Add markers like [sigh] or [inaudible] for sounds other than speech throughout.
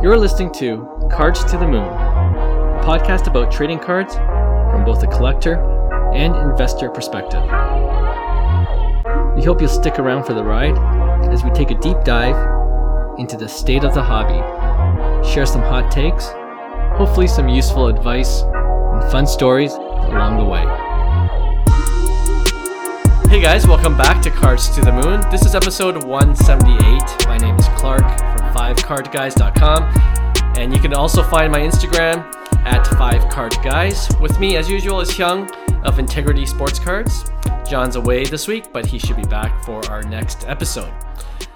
You're listening to Cards to the Moon, a podcast about trading cards from both a collector and investor perspective. We hope you'll stick around for the ride as we take a deep dive into the state of the hobby, share some hot takes, hopefully, some useful advice, and fun stories along the way. Hey guys, welcome back to Cards to the Moon. This is episode 178. My name is Clark from 5cardguys.com, and you can also find my Instagram at 5cardguys. With me, as usual, is Hyung of Integrity Sports Cards. John's away this week, but he should be back for our next episode.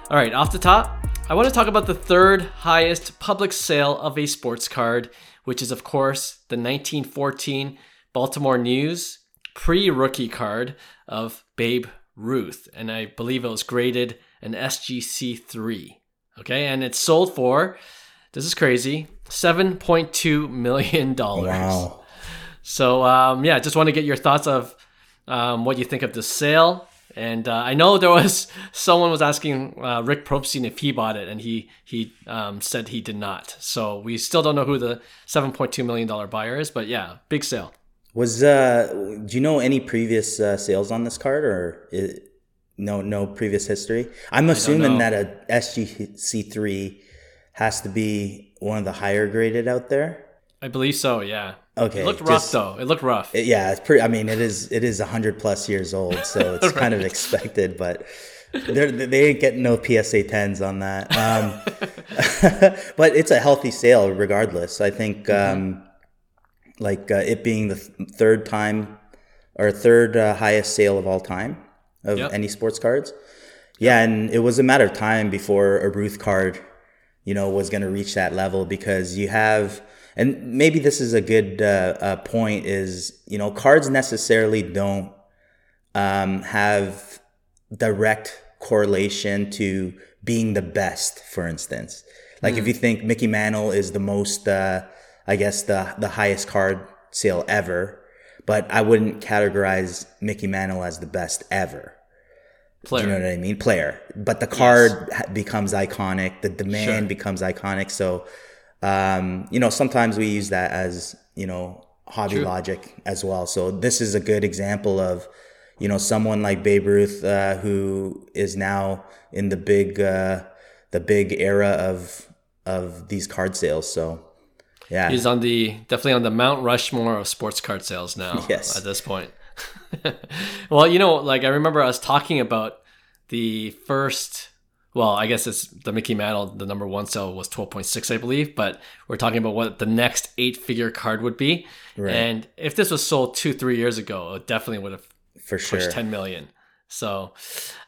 All right, off the top, I want to talk about the third highest public sale of a sports card, which is, of course, the 1914 Baltimore News pre rookie card of Babe Ruth. And I believe it was graded an SGC3. Okay. And it's sold for, this is crazy, $7.2 million. [laughs] Wow. So, um, yeah, just want to get your thoughts of um, what you think of the sale. And uh, I know there was [laughs] someone was asking uh, Rick Probstein if he bought it, and he he um, said he did not. So we still don't know who the seven point two million dollar buyer is, but yeah, big sale. Was uh, do you know any previous uh, sales on this card, or i no no previous history? I'm assuming that a SGC three has to be one of the higher graded out there. I believe so. Yeah. Okay, It looked rough just- though. It looked rough. It- yeah, it's pretty. I mean, it is it is hundred plus years old, so [laughs] it's kind of expected. But they're, they ain't getting no PSA tens on that. Um, [laughs] but it's a healthy sale regardless. I think Mm-hmm. um, like uh, it being the th- third time or third uh, highest sale of all time of Yep. any sports cards. Yeah, and it was a matter of time before a Ruth card, you know, was going to reach that level because you have, and maybe this is a good uh, uh, point is, you know, cards necessarily don't um, have direct correlation to being the best, for instance. Like if you think Mickey Mantle is the most, uh, I guess the the highest card sale ever, but I wouldn't categorize Mickey Mantle as the best ever. Player. Do you know what I mean? Player, but the card ha- becomes iconic. The demand Sure. becomes iconic. So, um, you know, sometimes we use that as you know hobby True. logic as well. So this is a good example of you know someone like Babe Ruth uh, who is now in the big uh, the big era of of these card sales. So yeah, He's on the definitely on the Mount Rushmore of sports card sales now. [laughs] Yes. At this point. [laughs] well, you know, like I remember us talking about the first. Well, I guess it's the Mickey Mantle. The number one sale was twelve point six, I believe. But we're talking about what the next eight figure card would be. Right. And if this was sold two, three years ago, it definitely would have for sure. pushed 10 million. So,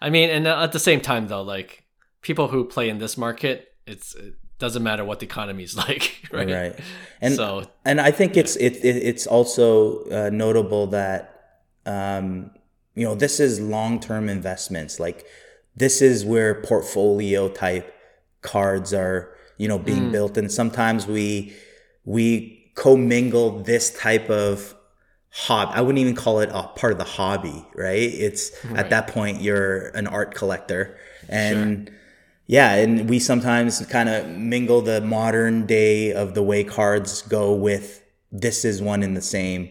I mean, and at the same time, though, like people who play in this market, it's it doesn't matter what the economy is [laughs] like, right? Right. And so, and I think it's it, it it's also uh, notable that um, you know this is long term investments. Like this is where portfolio type cards are you know being built, and sometimes we we commingle this type of hobby. I wouldn't even call it a part of the hobby, right? It's at that point you're an art collector, and yeah, and we sometimes kind of mingle the modern day of the way cards go with this is one in the same,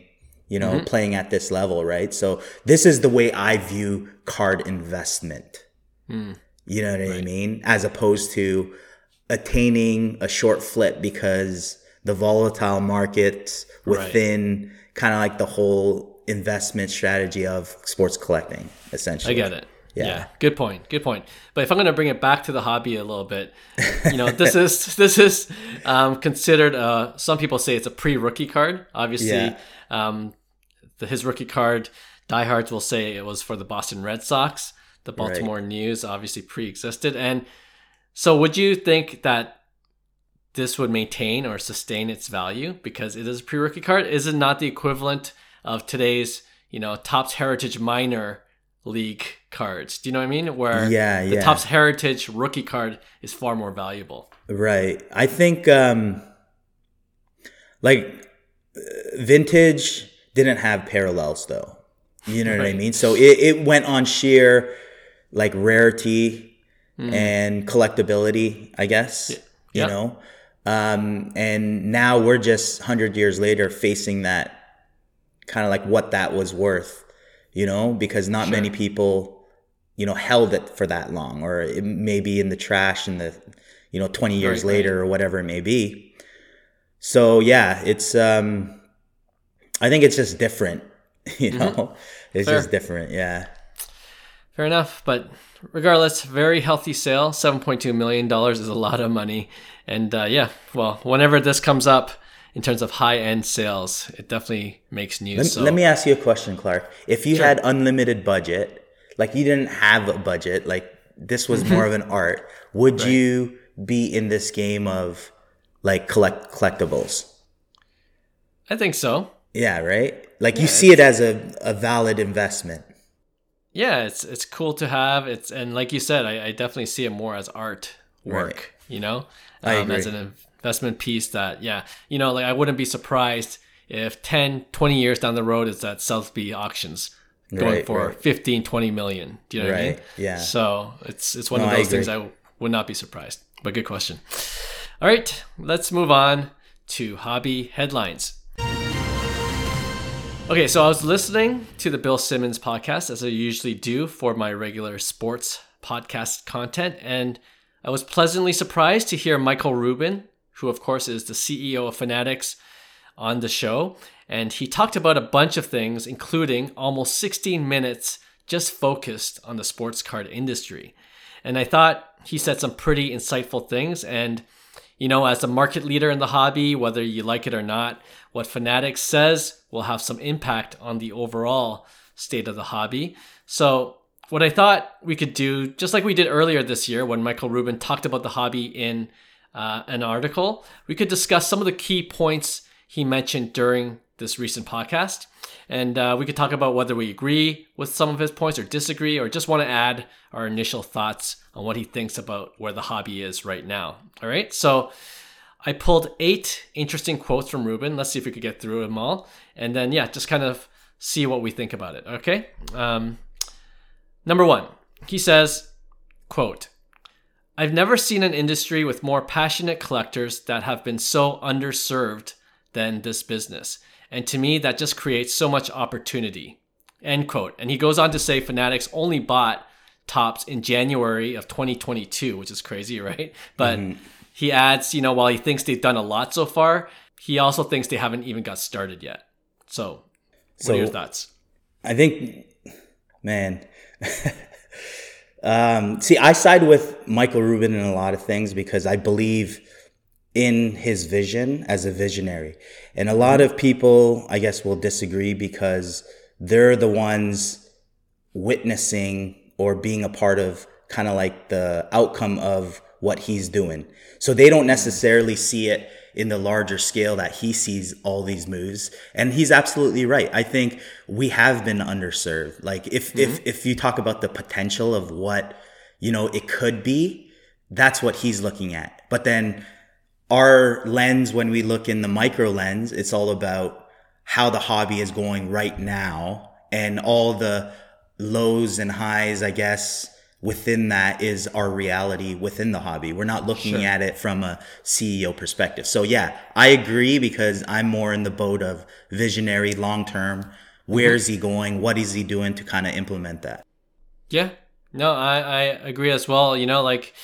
you know, mm-hmm. playing at this level, right? So this is the way I view card investment. Hmm. You know what I mean? As opposed to attaining a short flip because the volatile markets within kind of like the whole investment strategy of sports collecting, essentially. I get it. Yeah. Yeah. Good point. Good point. But if I'm going to bring it back to the hobby a little bit, you know, this is [laughs] this is um, considered. Uh, some people say it's a pre-rookie card. Obviously, Yeah. um, the, his rookie card, diehards will say it was for the Boston Red Sox. The Baltimore News obviously pre-existed, and so would you think that this would maintain or sustain its value because it is a pre-rookie card? Is it not the equivalent of today's, you know, Topps Heritage Minor League cards? Do you know what I mean? Where Yeah, the yeah. Topps Heritage rookie card is far more valuable. Right. I think um like vintage didn't have parallels though. You know what I mean? So it, it went on sheer like rarity Hmm. and collectability, I guess. You Yeah. know? Um, and now we're just 100 years later facing that kind of like what that was worth, you know, because not sure. many people, you know, held it for that long, or it may be in the trash in the, you know, 20 years right, later right. or whatever it may be. So yeah, it's, um, I think it's just different, [laughs] you know, mm-hmm. it's Fair. just different. Yeah. Fair enough. But regardless, very healthy sale. $7.2 million is a lot of money. And uh, yeah, well, whenever this comes up in terms of high end sales, it definitely makes news. Let, so. let, me ask you a question, Clark. If you sure. had unlimited budget, like you didn't have a budget, like this was more of an art, would right. you be in this game of like collect collectibles? I think so. Yeah, right? Like yeah, you see it as a, a valid investment yeah, it's it's cool to have. It's and like you said, I, I definitely see it more as art work. Right. You know, um, as an investment piece that yeah, you know, like I wouldn't be surprised if 10, 20 years down the road is at Sotheby auctions going right, for right. 15, 20 million. Do you know what I mean? Yeah. So it's it's one no, of those I things I would not be surprised. But good question. All right, let's move on to hobby headlines. Okay, so I was listening to the Bill Simmons podcast as I usually do for my regular sports podcast content, and I was pleasantly surprised to hear Michael Rubin, who of course is the CEO of Fanatics, on the show. And he talked about a bunch of things, including almost 16 minutes just focused on the sports card industry. And I thought he said some pretty insightful things. And, you know, as a market leader in the hobby, whether you like it or not, what Fanatics says will have some impact on the overall state of the hobby. So, what I thought we could do, just like we did earlier this year when Michael Rubin talked about the hobby in uh, an article, we could discuss some of the key points he mentioned during this recent podcast. And uh, we could talk about whether we agree with some of his points or disagree, or just want to add our initial thoughts on what he thinks about where the hobby is right now. All right. So, I pulled eight interesting quotes from Rubin. Let's see if we could get through them all. And then, yeah, just kind of see what we think about it. Okay. Um, number one, he says, quote, I've never seen an industry with more passionate collectors that have been so underserved than this business. And to me, that just creates so much opportunity. End quote. And he goes on to say Fanatics only bought Topps in January of 2022, which is crazy, [laughs] right? But mm-hmm he adds, you know, while he thinks they've done a lot so far, he also thinks they haven't even got started yet. So, what are your thoughts? I think, man, [laughs] um, see, I side with Michael Rubin in a lot of things because I believe in his vision as a visionary. And a lot of people, I guess, will disagree because they're the ones witnessing or being a part of kind of like the outcome of what he's doing. So they don't necessarily see it in the larger scale that he sees all these moves. And he's absolutely right. I think we have been underserved. Like if, mm-hmm. if, if you talk about the potential of what, you know, it could be, that's what he's looking at. But then our lens, when we look in the micro lens, it's all about how the hobby is going right now and all the lows and highs, I guess, within that is our reality within the hobby. We're not looking sure. at it from a CEO perspective. So yeah, I agree because I'm more in the boat of visionary, long term. Where's mm-hmm. he going? What is he doing to kind of implement that? Yeah, no, I, I agree as well. You know, like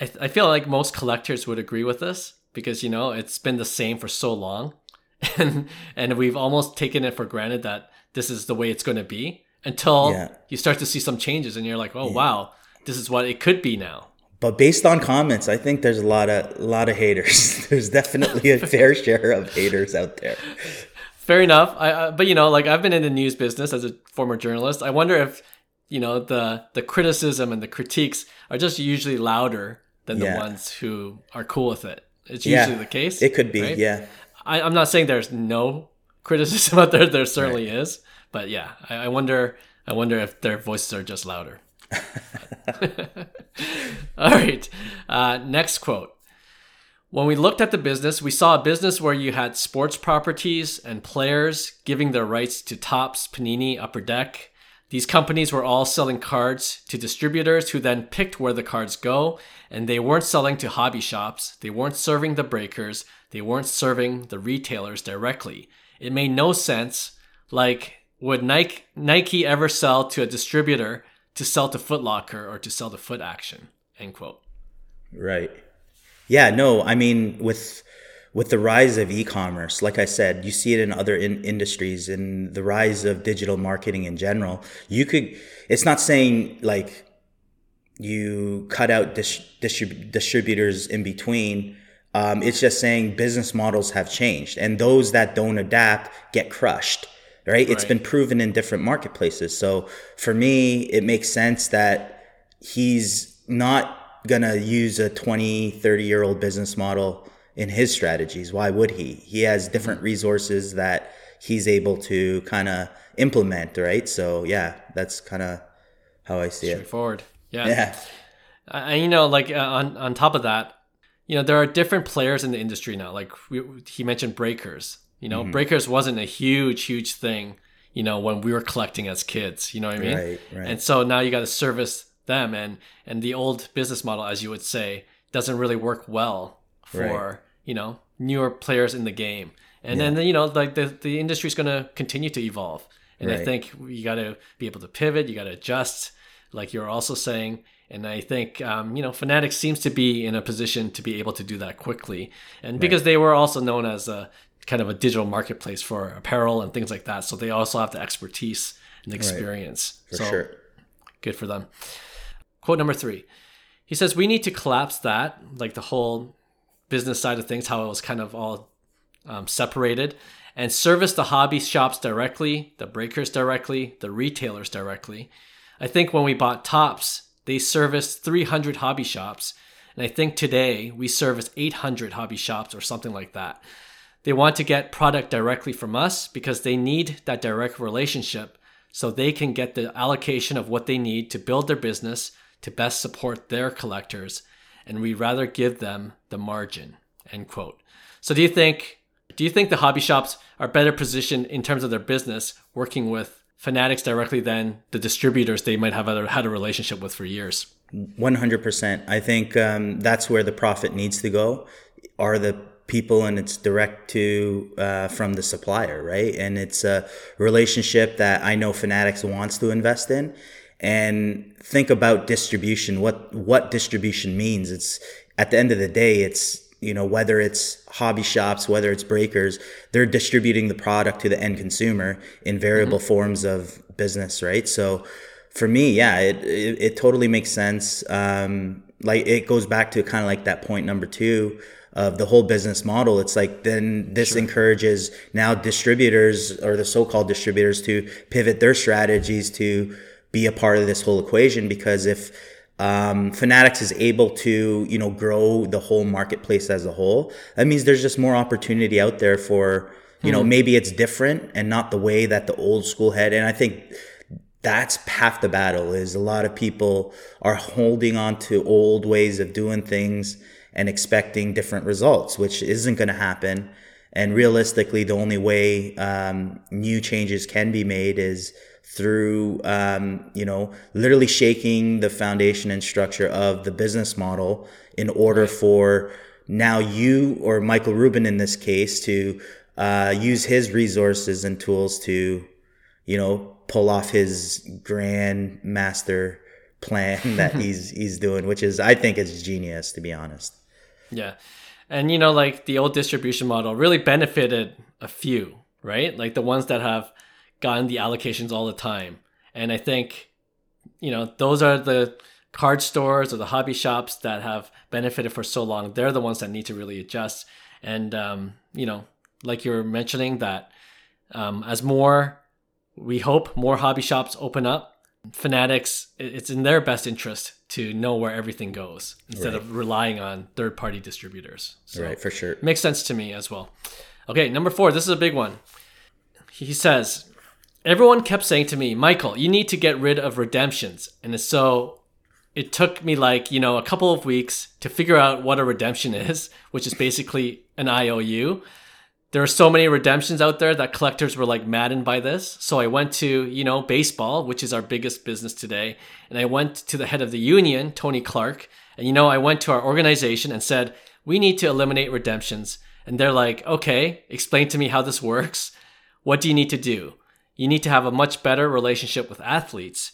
I, I feel like most collectors would agree with this because you know it's been the same for so long, [laughs] and and we've almost taken it for granted that this is the way it's going to be until yeah. you start to see some changes and you're like, oh yeah. wow, this is what it could be now. But based on comments, I think there's a lot of a lot of haters. [laughs] there's definitely a [laughs] fair share of haters out there. Fair enough. I, uh, but you know, like I've been in the news business as a former journalist. I wonder if you know the the criticism and the critiques are just usually louder than yeah. the ones who are cool with it. It's usually the case. It could be, right? yeah. I, am not saying there's no criticism out there. There certainly right. is, but yeah, I, I wonder. I wonder if their voices are just louder. [laughs] [laughs] All right. Uh, next quote. When we looked at the business, we saw a business where you had sports properties and players giving their rights to Topps, Panini, Upper Deck. These companies were all selling cards to distributors who then picked where the cards go, and they weren't selling to hobby shops, they weren't serving the breakers, they weren't serving the retailers directly. It made no sense. Like, would Nike, Nike ever sell to a distributor to sell to Foot Locker or to sell to Foot Action? End quote. Right. Yeah, no, I mean, with with the rise of e-commerce, like I said, you see it in other in- industries and the rise of digital marketing in general. You could, it's not saying like you cut out dis- distrib- distributors in between. Um, it's just saying business models have changed and those that don't adapt get crushed. Right? right? It's been proven in different marketplaces. So for me, it makes sense that he's not going to use a 20, 30 year old business model in his strategies. Why would he? He has different resources that he's able to kind of implement, right? So yeah, that's kind of how I see Straightforward. it. Yeah. Yeah. And you know, like uh, on on top of that, you know, there are different players in the industry now. Like we, he mentioned breakers. You know, mm-hmm. breakers wasn't a huge, huge thing. You know, when we were collecting as kids. You know what I mean? Right. Right. And so now you got to service them, and and the old business model, as you would say, doesn't really work well for right you know newer players in the game and yeah. then you know like the, the industry is going to continue to evolve and i think you got to be able to pivot you got to adjust like you're also saying and i think um, you know fanatics seems to be in a position to be able to do that quickly and because right. they were also known as a kind of a digital marketplace for apparel and things like that so they also have the expertise and experience right. for so sure good for them quote number three he says we need to collapse that like the whole business side of things, how it was kind of all um, separated, and service the hobby shops directly, the breakers directly, the retailers directly. I think when we bought Topps, they serviced 300 hobby shops. And I think today we service 800 hobby shops or something like that. They want to get product directly from us because they need that direct relationship so they can get the allocation of what they need to build their business to best support their collectors and we rather give them the margin. End quote. So do you think do you think the hobby shops are better positioned in terms of their business working with Fanatics directly than the distributors they might have had a relationship with for years? 100%. I think um, that's where the profit needs to go are the people and it's direct to uh, from the supplier right? And it's a relationship that i know fanatics wants to invest in. And think about distribution what what distribution means. It's at the end of the day it's you know whether it's hobby shops whether it's breakers they're distributing the product to the end consumer in variable mm-hmm. forms of business right? So for me yeah it it, it totally makes sense. Um, like it goes back to kind of like that point number two of the whole business model it's like then this sure. encourages now distributors or the so-called distributors to pivot their strategies to be a part of this whole equation because if um, Fanatics is able to, you know, grow the whole marketplace as a whole, that means there's just more opportunity out there for, you know, hmm. maybe it's different and not the way that the old school had. And I think that's half the battle is a lot of people are holding on to old ways of doing things and expecting different results, which isn't going to happen. And realistically, the only way um, new changes can be made is through um, you know literally shaking the foundation and structure of the business model in order for now you or Michael Rubin in this case to uh, use his resources and tools to you know pull off his grand master plan [laughs] that [laughs] he's he's doing which is I think is genius to be honest. Yeah. And you know like the old distribution model really benefited a few, right? Like the ones that have gotten the allocations all the time. And I think, you know, those are the card stores or the hobby shops that have benefited for so long. They're the ones that need to really adjust. And, um, you know, like you were mentioning, that um, as more, we hope more hobby shops open up, Fanatics, it's in their best interest to know where everything goes instead right. of relying on third party distributors. So right, for sure. Makes sense to me as well. Okay, number four, this is a big one. He says, everyone kept saying to me, Michael, you need to get rid of redemptions. And so it took me like, you know, a couple of weeks to figure out what a redemption is, which is basically an IOU. There are so many redemptions out there that collectors were like maddened by this. So I went to, you know, baseball, which is our biggest business today. And I went to the head of the union, Tony Clark. And, you know, I went to our organization and said, we need to eliminate redemptions. And they're like, okay, explain to me how this works. What do you need to do? You need to have a much better relationship with athletes.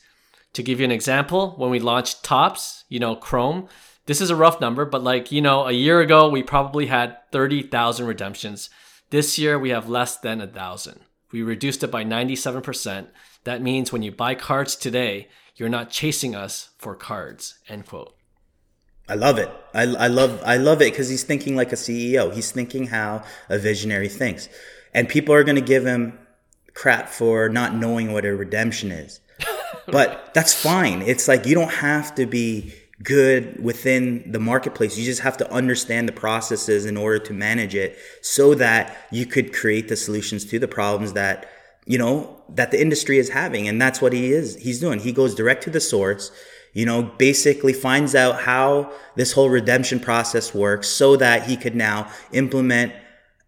To give you an example, when we launched Topps, you know, Chrome, this is a rough number, but like, you know, a year ago, we probably had 30,000 redemptions. This year, we have less than a thousand. We reduced it by 97%. That means when you buy cards today, you're not chasing us for cards. End quote. I love it. I, I love I love it because he's thinking like a CEO. He's thinking how a visionary thinks, and people are going to give him crap for not knowing what a redemption is. [laughs] but that's fine. It's like you don't have to be good within the marketplace. You just have to understand the processes in order to manage it so that you could create the solutions to the problems that, you know, that the industry is having. And that's what he is, he's doing. He goes direct to the source, you know, basically finds out how this whole redemption process works so that he could now implement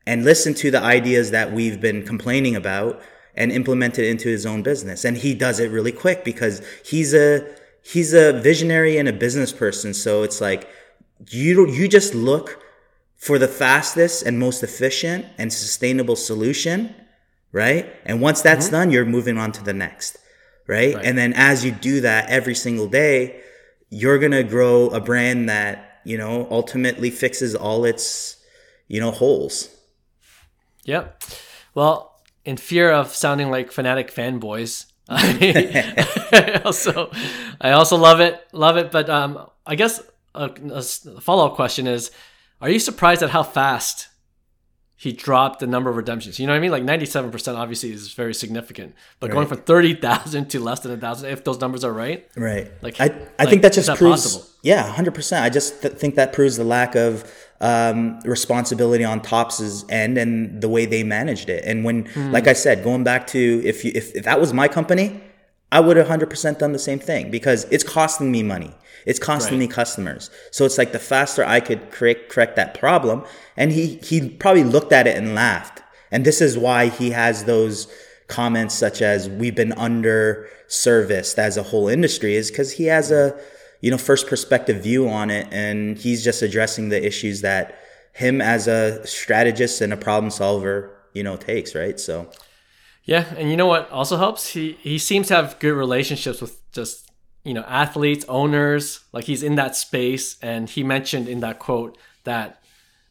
and listen to the ideas that we've been complaining about and implement it into his own business. And he does it really quick because he's a, he's a visionary and a business person. So it's like you you just look for the fastest and most efficient and sustainable solution, right? And once that's mm-hmm. done, you're moving on to the next, right? right? And then as you do that every single day, you're gonna grow a brand that you know ultimately fixes all its you know holes. Yep. Well, in fear of sounding like fanatic fanboys, I [laughs] also I also love it, love it. But um, I guess a, a follow up question is: Are you surprised at how fast he dropped the number of redemptions? You know what I mean? Like ninety seven percent obviously is very significant, but right. going from thirty thousand to less than a thousand, if those numbers are right, right? Like I, I like, think that just proves, possible? yeah, hundred percent. I just th- think that proves the lack of um, responsibility on Topps's end and the way they managed it. And when, mm. like I said, going back to if you, if, if that was my company, I would have 100% done the same thing because it's costing me money. It's costing right. me customers. So it's like the faster I could correct, correct that problem. And he, he probably looked at it and laughed. And this is why he has those comments such as we've been under serviced as a whole industry is because he has a, you know, first perspective view on it. And he's just addressing the issues that him as a strategist and a problem solver, you know, takes, right? So, yeah. And you know what also helps? He, he seems to have good relationships with just, you know, athletes, owners, like he's in that space. And he mentioned in that quote that,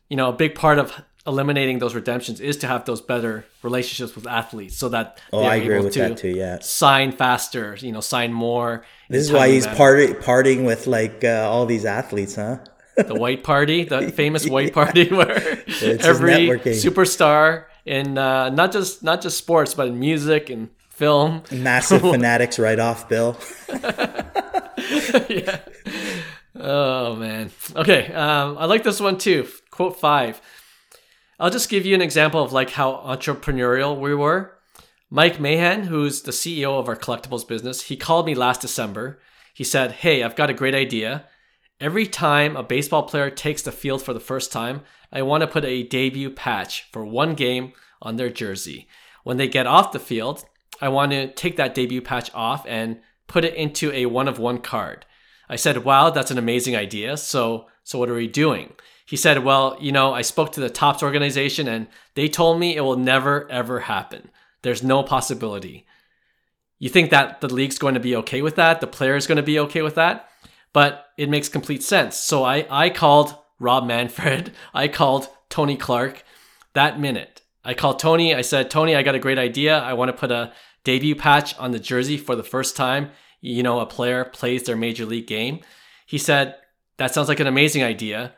you know, a big part of eliminating those redemptions is to have those better relationships with athletes so that oh, I agree with that too. Yeah, sign faster, you know, sign more. This is why he's party, partying with like uh, all these athletes, huh? the white party, the [laughs] famous white yeah. party, where [laughs] every superstar in uh, not just not just sports but in music and film, massive [laughs] fanatics right off Bill. yeah. Oh man. Okay. Um, I like this one too. Quote five. I'll just give you an example of like how entrepreneurial we were. Mike Mahan, who's the CEO of our collectibles business, he called me last December. He said, Hey, I've got a great idea. Every time a baseball player takes the field for the first time, I want to put a debut patch for one game on their jersey. When they get off the field, I want to take that debut patch off and put it into a one of one card. I said, "Wow, that's an amazing idea. So, so what are we doing?" He said, Well, you know, I spoke to the Topps organization and they told me it will never, ever happen. There's no possibility. You think that the league's going to be okay with that? The player's going to be okay with that? But it makes complete sense. So I, I called Rob Manfred. [laughs] I called Tony Clark that minute. I called Tony. I said, Tony, I got a great idea. I want to put a debut patch on the jersey for the first time. You know, a player plays their major league game. He said, That sounds like an amazing idea.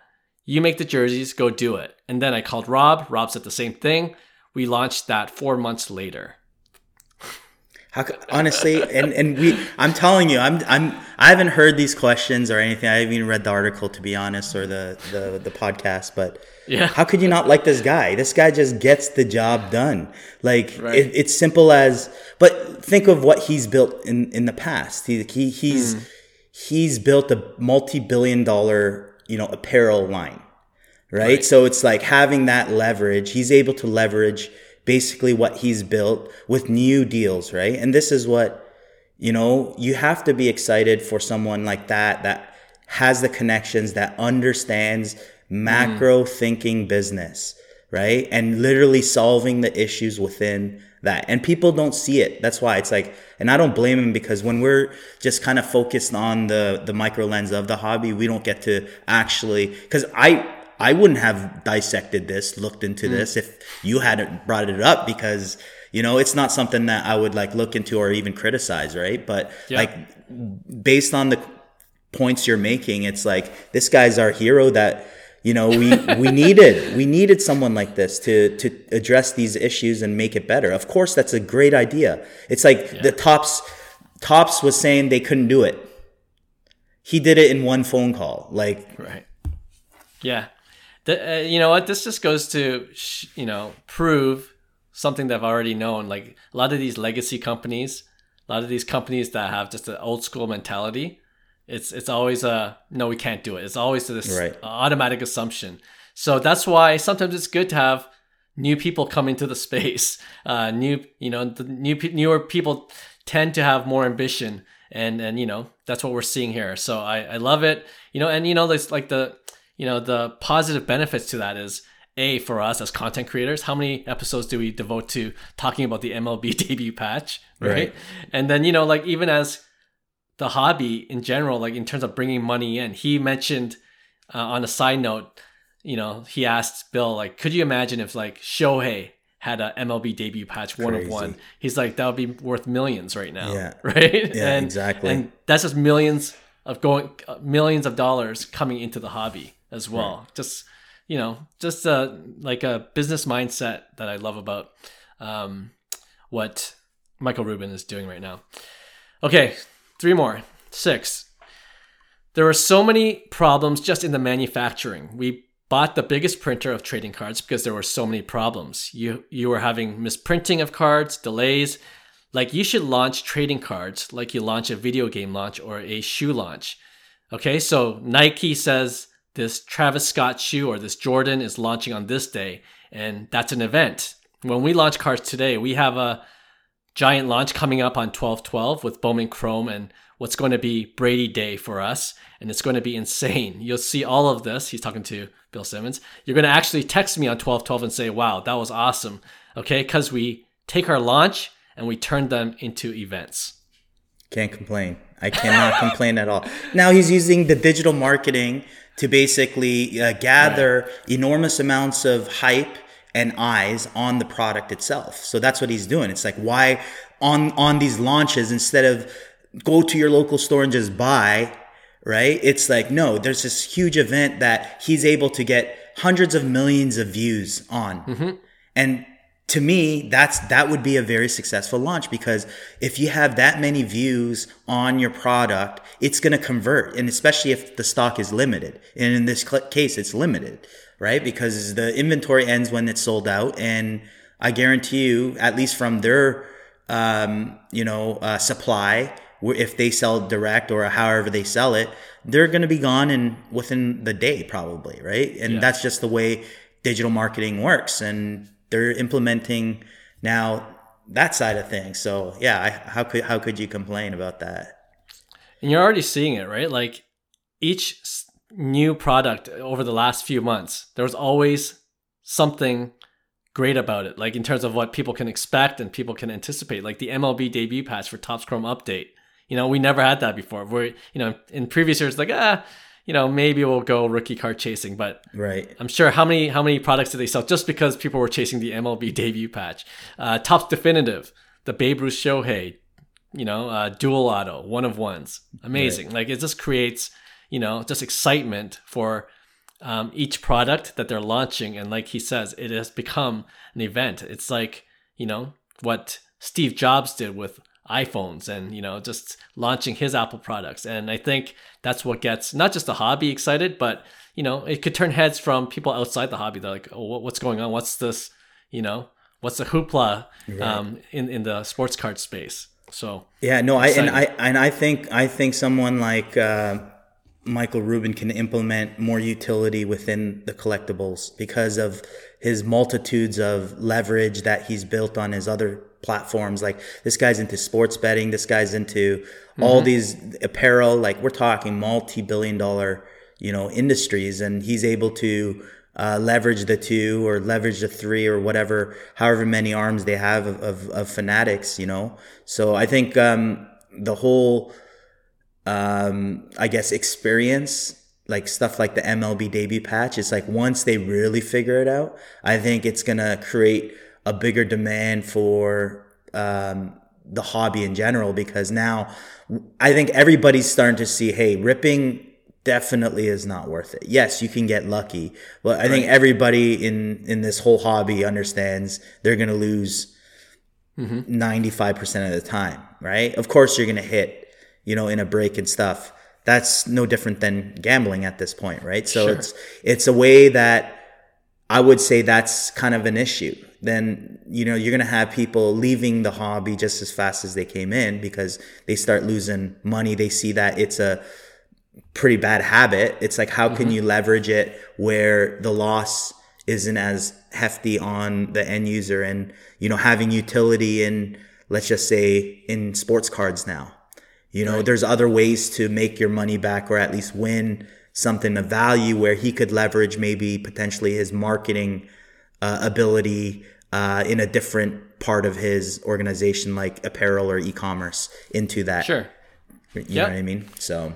You make the jerseys, go do it. And then I called Rob. Rob said the same thing. We launched that four months later. How, honestly, and, and we, I'm telling you, I'm, I'm, I haven't heard these questions or anything. I haven't even read the article to be honest, or the, the, the podcast, but yeah, how could you not like this guy? This guy just gets the job done. Like right. it, it's simple as, but think of what he's built in, in the past. He, he he's, mm. he's built a multi-billion dollar you know, apparel line, right? Right. So it's like having that leverage. He's able to leverage basically what he's built with new deals, right? And this is what you know, you have to be excited for someone like that that has the connections that understands macro mm. thinking business, right? And literally solving the issues within that. And people don't see it. That's why it's like, and I don't blame him because when we're just kind of focused on the the micro lens of the hobby, we don't get to actually because I I wouldn't have dissected this, looked into mm. this if you hadn't brought it up because you know it's not something that I would like look into or even criticize, right? But Yeah. like based on the points you're making, it's like this guy's our hero that you know we we needed we needed someone like this to to address these issues and make it better. Of course, that's a great idea. It's like the Topps Topps was saying they couldn't do it. He did it in one phone call. Like Right. Yeah. The, uh, you know what? This just goes to, sh- you know, prove something that I've already known. Like a lot of these legacy companies, a lot of these companies that have just an old school mentality, it's it's always a no, we can't do it. It's always this Right. automatic assumption. So that's why sometimes it's good to have new people come into the [laughs] space. Uh, new, you know, the new newer people tend to have more ambition, and and you know that's what we're seeing here. So I I love it. You know, and you know, there's like the you know the positive benefits to that is a for us as content creators how many episodes do we devote to talking about the mlb [laughs] debut patch right, Right. and then you know like even as the hobby in general like in terms of bringing money in. He mentioned uh, on a side note you know he asked bill like could you imagine if like shohei had a mlb debut patch one of one? He's like that would be worth millions right now. Yeah. [laughs] right? Yeah, exactly. and that's just millions of going uh, millions of dollars coming into the hobby as well. Just you know just uh, like a business mindset that i love about um, what michael rubin is doing right now. Okay three more. Six. There were so many problems just in the manufacturing. We bought the biggest printer of trading cards because there were so many problems. You you were having misprinting of cards delays. Like you should launch trading cards like you launch a video game launch or a shoe launch. Okay, so Nike says this Travis Scott shoe or this Jordan is launching on this day, and that's an event. When we launch cards today, we have a giant launch coming up on 1212 with Bowman Chrome and what's going to be Brady Day for us, and it's going to be insane. You'll see all of this. He's talking to Bill Simmons. You're going to actually text me on 1212 and say, wow, that was awesome. Okay, because we take our launch and we turn them into events. Can't complain. I cannot [laughs] complain at all. Now he's using the digital marketing to basically uh, gather enormous amounts of hype and eyes on the product itself. So that's what he's doing. It's like why on on these launches instead of go to your local store and just buy, right? It's like no, there's this huge event that he's able to get hundreds of millions of views on. Mm-hmm. And to me, that's that would be a very successful launch because if you have that many views on your product, it's going to convert, and especially if the stock is limited. And in this case, it's limited, right? Because the inventory ends when it's sold out, and I guarantee you, at least from their, um, you know, uh, supply, if they sell direct or however they sell it, they're going to be gone in within the day, probably, right? And Yeah. that's just the way digital marketing works, and they're implementing now that side of things. So yeah, I, how could how could you complain about that? And you're already seeing it, right? Like each new product over the last few months, there was always something great about it, like in terms of what people can expect and people can anticipate. Like the MLB debut patch for Topps Chrome Update. You know, we never had that before. Where you know, in previous years, like ah, you know, maybe we'll go rookie card chasing, but Right. I'm sure how many how many products did they sell just because people were chasing the MLB [laughs] debut patch? Uh, Topps Definitive, the Babe Ruth Shohei, you know, uh, dual auto, one of ones, amazing. Like it just creates, you know, just excitement for um, each product that they're launching, and like he says, it has become an event. It's like you know what Steve Jobs did with iPhones and you know just launching his Apple products. And I think that's what gets not just the hobby excited but you know it could turn heads from people outside the hobby. They're like oh what's going on? What's this you know what's the hoopla um, in in the sports card space? So Yeah, no, I and I and I think I think someone like uh, Michael Rubin can implement more utility within the collectibles because of his multitudes of leverage that he's built on his other platforms. Like this guy's into sports betting, this guy's into mm-hmm. all these apparel. Like we're talking multi-billion dollar, you know, industries, and he's able to uh, leverage the two or leverage the three or whatever, however many arms they have of, of, of fanatics, you know. So I think um, the whole um, I guess experience like stuff like the MLB debut patch. It's like once they really figure it out, I think it's gonna create a bigger demand for um, the hobby in general because now I think everybody's starting to see, hey, ripping definitely is not worth it. Yes, you can get lucky, but I right. think everybody in in this whole hobby understands they're gonna lose mm-hmm. 95% of the time, right? Of course, you're gonna hit you know, in a break and stuff. That's no different than gambling at this point, right? So sure. it's it's a way that I would say that's kind of an issue. Then you know you're gonna have people leaving the hobby just as fast as they came in because they start losing money. They see that it's a pretty bad habit. It's like how mm-hmm. can you leverage it where the loss isn't as hefty on the end user and you know having utility in let's just say in sports cards now you know, right. there's other ways to make your money back or at least win something of value where he could leverage maybe potentially his marketing uh, ability uh, in a different part of his organization, like apparel or e-commerce, into that. Sure. You yep. know what I mean? So.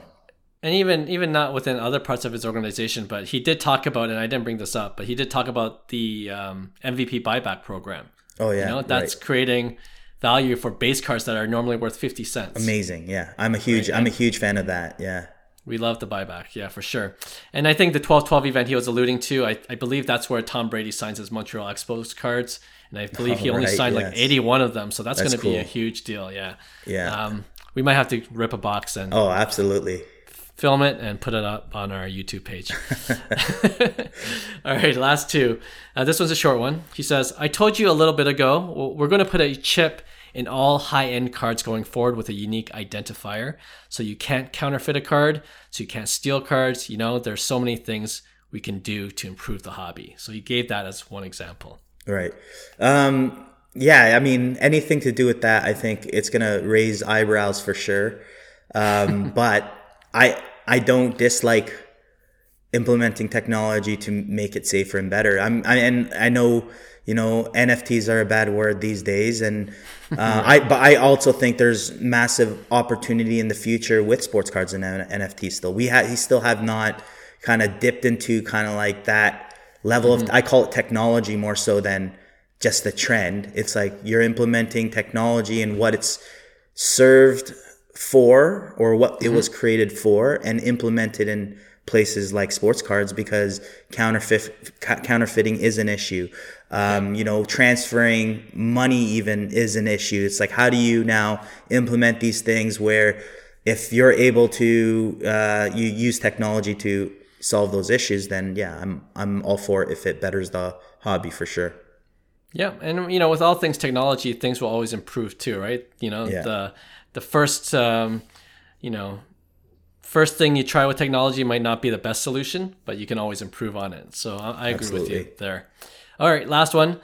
And even even not within other parts of his organization, but he did talk about, and I didn't bring this up, but he did talk about the um, MVP buyback program. Oh yeah, you know that's right. creating value for base cards that are normally worth 50 cents. Amazing. Yeah. I'm a huge right? I'm a huge fan of that. Yeah. We love the buyback, yeah, for sure. And I think the 12-12 event he was alluding to, I, I believe that's where Tom Brady signs his Montreal Expos cards, and I believe he [laughs] only right, signed yes. like 81 of them, so that's, that's going to cool. be a huge deal, yeah. Yeah. Um, we might have to rip a box and oh, absolutely, film it and put it up on our YouTube page. [laughs] [laughs] All right, last two. Uh, this one's a short one. He says, "I told you a little bit ago. We're going to put a chip." In all high end cards going forward with a unique identifier. So you can't counterfeit a card, so you can't steal cards. You know, there's so many things we can do to improve the hobby. So he gave that as one example. Right. Um, yeah, I mean, anything to do with that, I think it's going to raise eyebrows for sure. Um, [laughs] but I, I don't dislike implementing technology to make it safer and better. I'm, I, and I know you know nfts are a bad word these days and [laughs] uh, i but i also think there's massive opportunity in the future with sports cards and nfts still we have he still have not kind of dipped into kind of like that level mm-hmm. of i call it technology more so than just the trend it's like you're implementing technology and what it's served for or what mm-hmm. it was created for and implemented in places like sports cards because counterfeit counterfeiting is an issue um, you know, transferring money even is an issue. It's like, how do you now implement these things where if you're able to, uh, you use technology to solve those issues, then yeah, I'm, I'm all for it if it betters the hobby for sure. Yeah. And, you know, with all things technology, things will always improve too, right? You know, yeah. the, the first, um, you know, first thing you try with technology might not be the best solution, but you can always improve on it. So I, I agree Absolutely. with you there. All right, last one.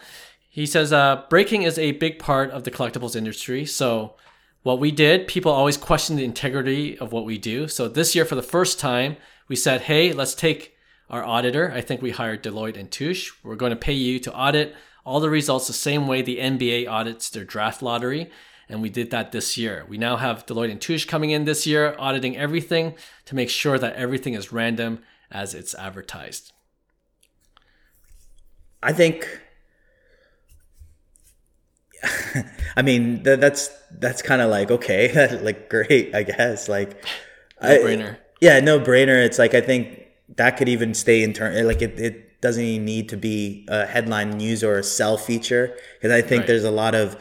He says uh, breaking is a big part of the collectibles industry. So, what we did, people always question the integrity of what we do. So, this year, for the first time, we said, hey, let's take our auditor. I think we hired Deloitte and Touche. We're going to pay you to audit all the results the same way the NBA audits their draft lottery. And we did that this year. We now have Deloitte and Touche coming in this year, auditing everything to make sure that everything is random as it's advertised. I think. [laughs] I mean, th- that's that's kind of like okay, [laughs] like great, I guess. Like, no brainer. Yeah, no brainer. It's like I think that could even stay in turn. Like it, it doesn't even need to be a headline news or a sell feature because I think right. there's a lot of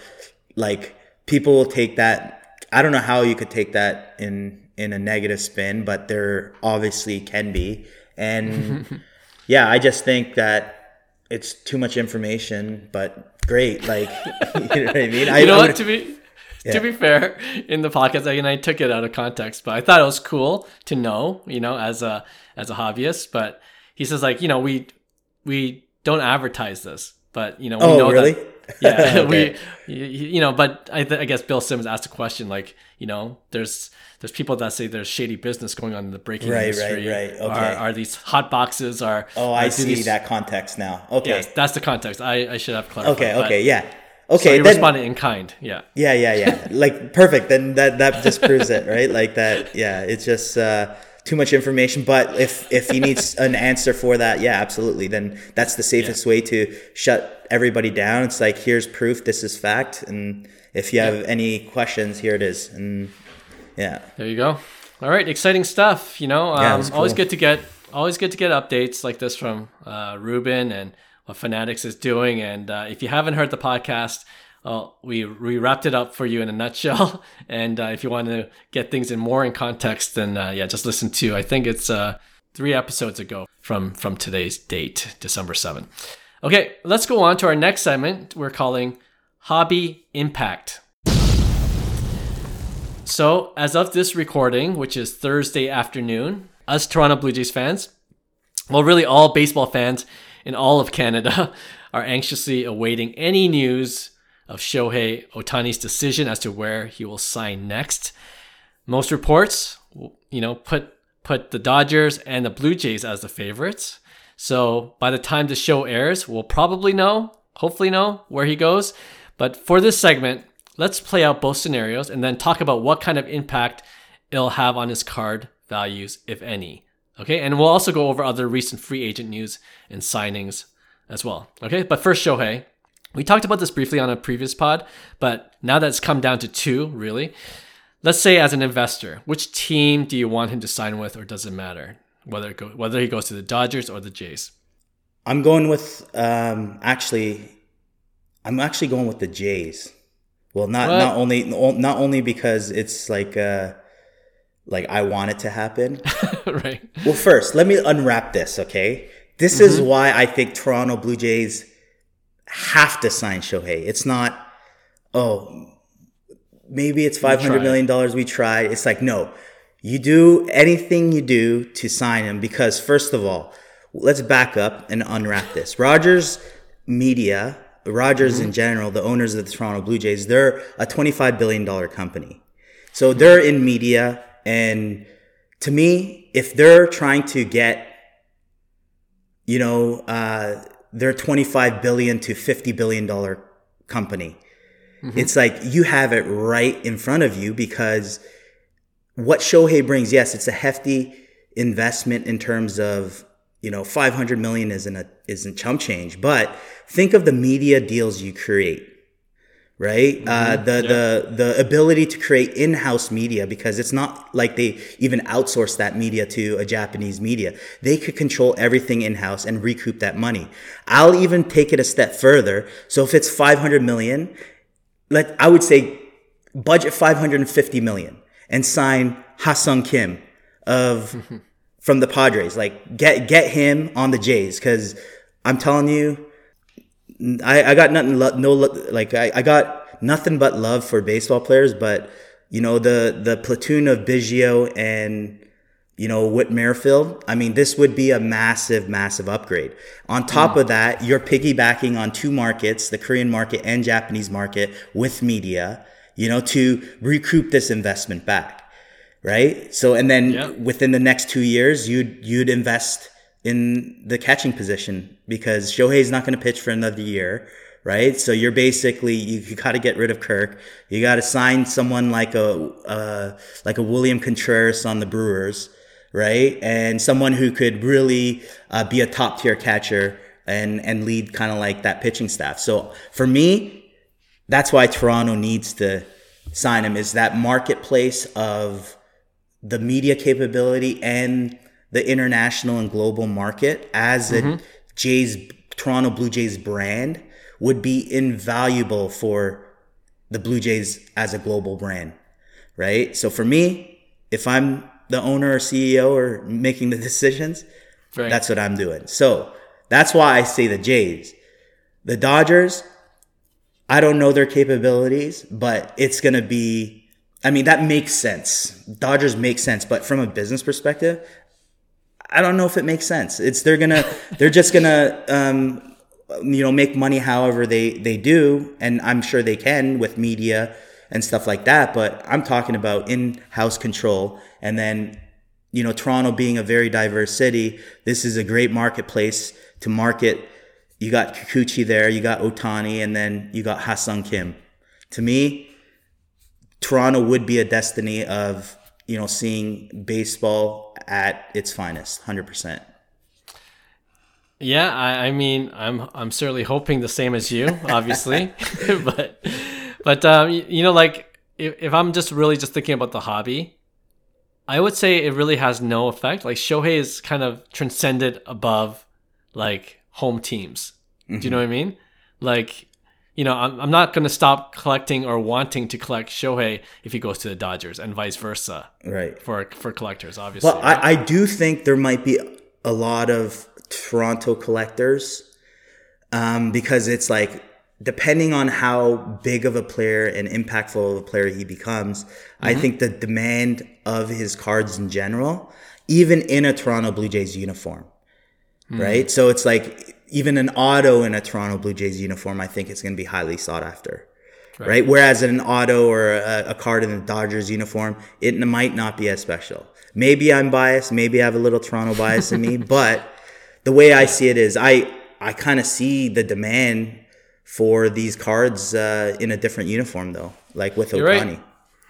like people will take that. I don't know how you could take that in in a negative spin, but there obviously can be. And [laughs] yeah, I just think that it's too much information, but great. Like [laughs] you know what I mean? I, you know what? To be to be fair, in the podcast, I, and I took it out of context, but I thought it was cool to know, you know, as a as a hobbyist. But he says like, you know, we we don't advertise this, but you know, we Oh, know really? that. [laughs] Yeah, [laughs] Okay. we you, know, but I, th- I guess Bill Simmons asked a question like, you know, there's there's people that say there's shady business going on in the breaking Right, right, industry. right. Okay. Are, are these hot boxes? Are Oh, I see these- that context now. Okay. Yes, that's the context. I, I should have clarified. okay. but- Okay. Yeah. So Okay. you then, responded in kind. Yeah. yeah. Yeah. Yeah. [laughs] like perfect. Then that that just proves it, right? Like that. Yeah. It's just uh, too much information. But if if he needs [laughs] an answer for that, yeah, absolutely. Then that's the safest way to shut everybody down. It's like here's proof. This is fact. And if you have any questions, here it is. And yeah. There you go. All right, exciting stuff. You know, Yeah, it um, always good to get always good to get updates like this from uh, Rubin and what Fanatics is doing. And uh, if you haven't heard the podcast, uh, we we wrapped it up for you in a nutshell. [laughs] And uh, if you want to get things in more in context, then uh, yeah, just listen to. I think it's uh, three episodes ago from from today's date, December seventh. Okay, let's go on to our next segment. We're calling Hobby Impact. So, as of this recording, which is Thursday afternoon, us Toronto Blue Jays fans, well, really all baseball fans in all of Canada, [laughs] are anxiously awaiting any news of Shohei Ohtani's decision as to where he will sign next. Most reports, you know, put put the Dodgers and the Blue Jays as the favorites. So by the time the show airs, we'll probably know, hopefully know where he goes. But for this segment, let's play out both scenarios and then talk about what kind of impact it'll have on his card values, if any. Okay, and we'll also go over other recent free agent news and signings as well. Okay, but first, Shohei. We talked about this briefly on a previous pod, but now that it's come down to two, really, let's say as an investor, which team do you want him to sign with, or does it matter whether it go, whether he goes to the Dodgers or the Jays? I'm going with um, actually. I'm actually going with the Jays. Well, not What? not only not only because it's like uh, like I want it to happen. [laughs] right. well, first, let me unwrap this. Okay, this is why I think Toronto Blue Jays have to sign Shohei. It's not oh maybe it's five hundred million dollars. we tried. It's like no, you do anything you do to sign him because first of all, let's back up and unwrap this. Rogers Media, Rogers in general, the owners of the Toronto Blue Jays, they're a twenty-five billion dollar company, so they're in media. And to me, if they're trying to get, you know, uh, their twenty-five billion to fifty billion dollar company, mm-hmm. it's like you have it right in front of you because what Shohei brings, yes, it's a hefty investment in terms of you know 500 million isn't a isn't chump change, but think of the media deals you create, right? Uh, the the the ability to create in-house media because it's not like they even outsource that media to a Japanese media. They could control everything in-house and recoup that money. I'll even take it a step further. So if it's 500 million, let I would say budget 550 million and sign Ha-Seong Kim of [laughs] from the Padres. Like get get him on the Jays because I'm telling you, I, I got nothing lo- no like I, I got nothing but love for baseball players, but you know the the platoon of Biggio and you know Whit Merrifield. I mean, this would be a massive, massive upgrade. On top mm. of that, you're piggybacking on two markets, the Korean market and Japanese market, with media. You know, to recoup this investment back right? So and then Yeah. within the next two years, you'd you'd invest in the catching position because Shohei's not going to pitch for another year, right? So you're basically you, you got to get rid of Kirk. You got to sign someone like a uh, like a William Contreras on the Brewers, right? And someone who could really uh, be a top tier catcher and and lead kind of like that pitching staff. So for me, that's why Toronto needs to sign him is that marketplace of the media capability and the international and global market as a mm-hmm. Jays Toronto Blue Jays brand would be invaluable for the Blue Jays as a global brand, right? So for me, if I'm the owner or CEO or making the [laughs] decisions, Right. that's what I'm doing. So that's why I say the Jays. The Dodgers, I don't know their capabilities, but it's going to be, I mean, that makes sense. Dodgers make sense, but from a business perspective, I don't know if it makes sense. It's, they're to, they're just to, um, you know, make money however they, they do. And I'm sure they can with media and stuff like that. But I'm talking about in house control. And then, you know, Toronto being a very diverse city, this is a great marketplace to market you got Kikuchi there, you got Ohtani, and then you got Ha-Seong Kim. To me, Toronto would be a destiny of you know seeing baseball at its finest, hundred percent. Yeah, I, I, mean, I'm I'm certainly hoping the same as you, obviously, [laughs] [laughs] but but um, you, know, like if, if I'm just really just thinking about the hobby, I would say it really has no effect. Like Shohei is kind of transcended above like home teams. Mm-hmm. Do you know what I mean? Like, you know, I'm, I'm not going to stop collecting or wanting to collect Shohei if he goes to the Dodgers and vice versa. Right. For for collectors, obviously. Well. I, I do think there might be a lot of Toronto collectors um, because it's like, depending on how big of a player and impactful of a player he becomes, mm-hmm. I think the demand of his cards in general, even in a Toronto Blue Jays uniform, mm. right? So it's like even an auto in a Toronto Blue Jays uniform, I think it's going to be highly sought after. Right. right? Whereas an auto or a, a, card in the Dodgers uniform, it might not be as special. Maybe I'm biased. Maybe I have a little Toronto bias in me, [laughs] but the way I see it is I, I kind of see the demand for these cards uh, in a different uniform though, like with You're Ohtani. Right.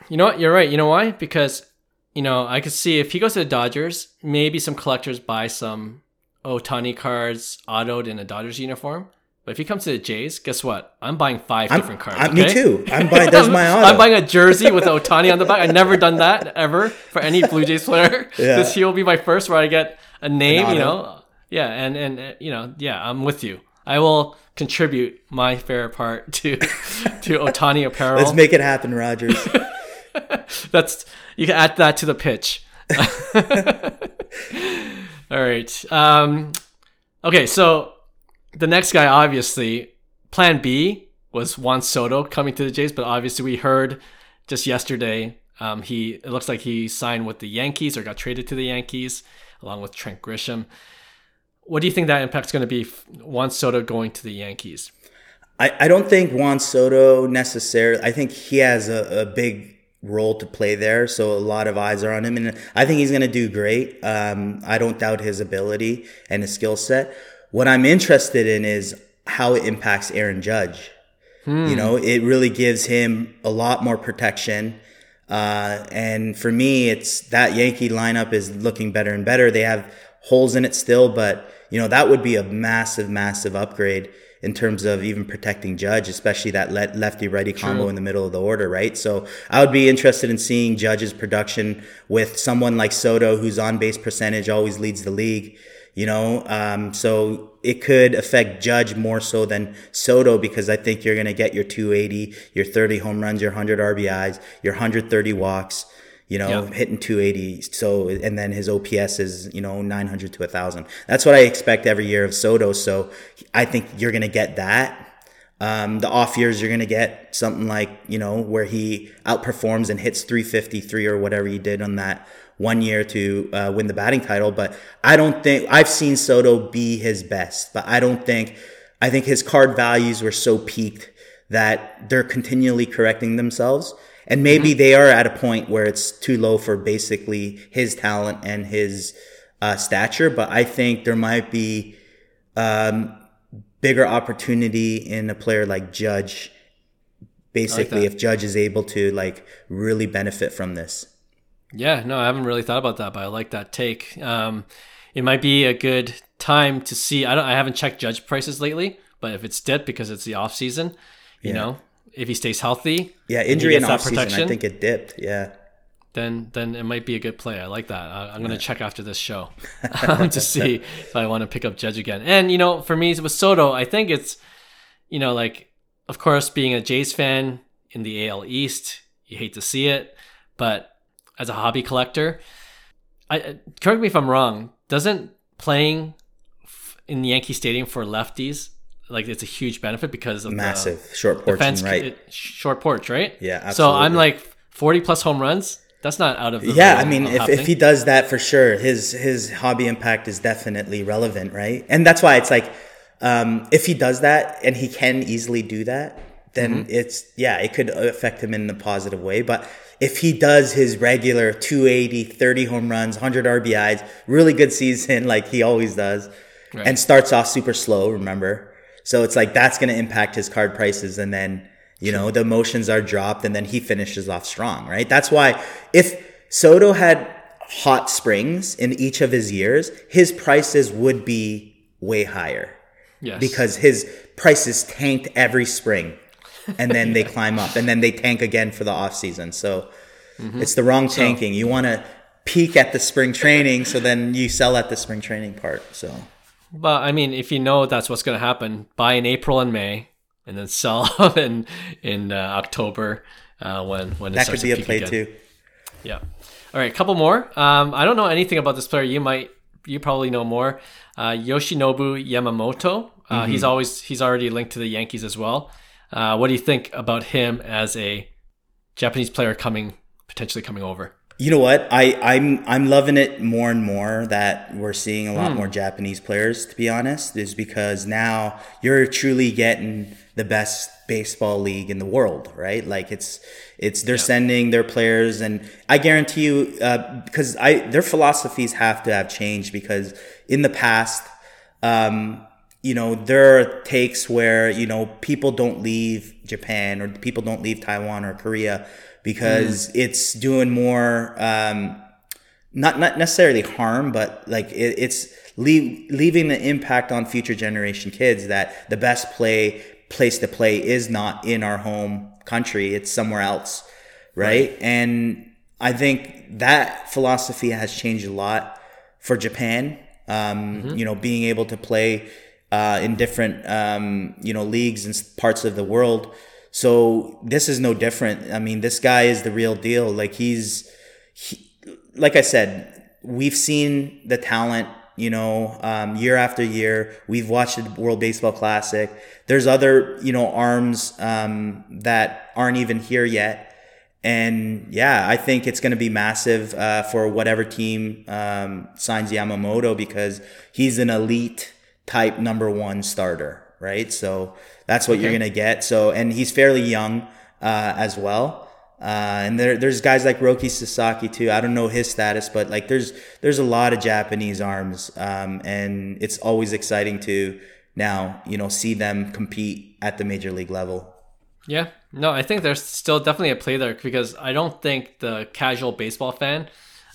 You know what? You're right. You know why? Because, you know, I could see if he goes to the Dodgers, maybe some collectors buy some Ohtani cards autoed in a Dodgers uniform. But if he comes to the Jays, guess what? I'm buying 5 I'm, different cards. I, okay? Me too. I'm buying. [laughs] That's my auto. I'm buying a jersey with Ohtani on the back. I've never done that ever for any Blue Jays player. [laughs] Yeah. This here will be my first where I get a name. You know, yeah, and and uh, you know, yeah, I'm with you. I will contribute my fair part [laughs] to to Ohtani apparel. Let's make it happen, Rogers. That's you can add that to the pitch. All right. Um, okay, so the next guy, obviously, Plan B was Juan Soto coming to the Jays, but obviously we heard just yesterday um, he it looks like he signed with the Yankees or got traded to the Yankees along with Trent Grisham. What do you think that impact's going to be Juan Soto going to the Yankees? I, I don't think Juan Soto necessarily. I think he has a, a big role to play there. So a lot of eyes are on him, and I think he's going to do great. Um, I don't doubt his ability and his skill set. What I'm interested in is how it impacts Aaron Judge. Hmm. You know, it really gives him a lot more protection. Uh, and for me, it's that Yankee lineup is looking better and better. They have holes in it still, but you know that would be a massive, massive upgrade in terms of even protecting Judge, especially that lefty righty combo in the middle of the order, right? So I would be interested in seeing Judge's production with someone like Soto, whose on base percentage always leads the league. You know, um, so it could affect Judge more so than Soto because I think you're going to get your 280, your 30 home runs, your 100 RBIs, your 130 walks you know, yep. hitting 280. So, and then his OPS is, you know, 900 to 1,000. That's what I expect every year of Soto. So I think you're going to get that. Um, the off years, you're going to get something like, you know, where he outperforms and hits 353 or whatever he did on that one year to uh, win the batting title. But I don't think I've seen Soto be his best, but I don't think, I think his card values were so peaked that they're continually correcting themselves and maybe mm-hmm. they are at a point where it's too low for basically his talent and his uh, stature. But I think there might be um, bigger opportunity in a player like Judge. Basically, like if Judge is able to like really benefit from this. Yeah, no, I haven't really thought about that, but I like that take. Um, it might be a good time to see. I don't. I haven't checked Judge prices lately, but if it's dipped because it's the off season, you yeah. know, if he stays healthy. Yeah, injury and, and off season, I think it dipped. Yeah. Then, then it might be a good play. I like that. I, am going to check after this show [laughs] [laughs] to see if I want to pick up Judge again. And you know, for me with Soto, I think it's, you know, like of course being a Jays fan in the AL East, you hate to see it, but as a hobby collector, I correct me if I'm wrong. Doesn't playing in the Yankee Stadium for lefties like it's a huge benefit because of the- Massive short the portion, fence, right? it- short porch, right? Yeah, So I'm like 40 plus home runs. That's not out of the yeah, I mean, if, if he does that for sure, his his hobby impact is definitely relevant, right? And that's why it's like, um, if he does that and he can easily do that, then it's yeah, it could affect him in a positive way. But if he does his regular 280, 30 home runs, 100 RBIs, really good season [laughs] like he always does, Right. and starts off super slow, remember? So it's like that's going to impact his card prices and then, you know, the emotions are dropped and then he finishes off strong, right? That's why if Soto had hot springs in each of his years, his prices would be way higher yes. because his prices tanked every spring and then they [laughs] climb up and then they tank again for the off season. So mm-hmm. it's the wrong tanking. You want to peak at the spring training so then you sell at the spring training part. So But I mean, if you know that's what's going to happen, buy in April and May, and then [laughs] sell in in uh, October uh, when when it that starts could be to a play again. too. Yeah. All right, a couple more. Um, I don't know anything about this player. You might, you probably know more. Uh, Yoshinobu Yamamoto. Uh, Mm-hmm. He's always he's already linked to the Yankees as well. Uh, what do you think about him as a Japanese player coming potentially coming over? You know what? I, I'm I'm loving it more and more that we're seeing a lot Hmm. more Japanese players. To be honest, is because now you're truly getting the best baseball league in the world, right? Like it's it's they're sending their players, and I guarantee you, uh, because I their philosophies have to have changed because in the past, um, you know, there are takes where, you know, people don't leave Japan or people don't leave Taiwan or Korea because it's doing more, um, not, not necessarily harm, but like it, it's leave, leaving the impact on future generation kids that the best play, place to play is not in our home country. It's somewhere else. Right. And I think that philosophy has changed a lot for Japan. Um, you know, being able to play uh, in different um, you know leagues and parts of the world. So this is no different. I mean, this guy is the real deal. Like he's, he, like I said, we've seen the talent. You know, um, year after year, we've watched the World Baseball Classic. There's other you know arms um, that aren't even here yet. And yeah, I think it's going to be massive uh, for whatever team um, signs Yamamoto because he's an elite type number one starter, right? So that's what you're going to get. So, and he's fairly young uh, as well. Uh, and there, there's guys like Roki Sasaki too. I don't know his status, but like there's there's a lot of Japanese arms, um, and it's always exciting to now you know see them compete at the major league level. Yeah, no, I think there's still definitely a play there because I don't think the casual baseball fan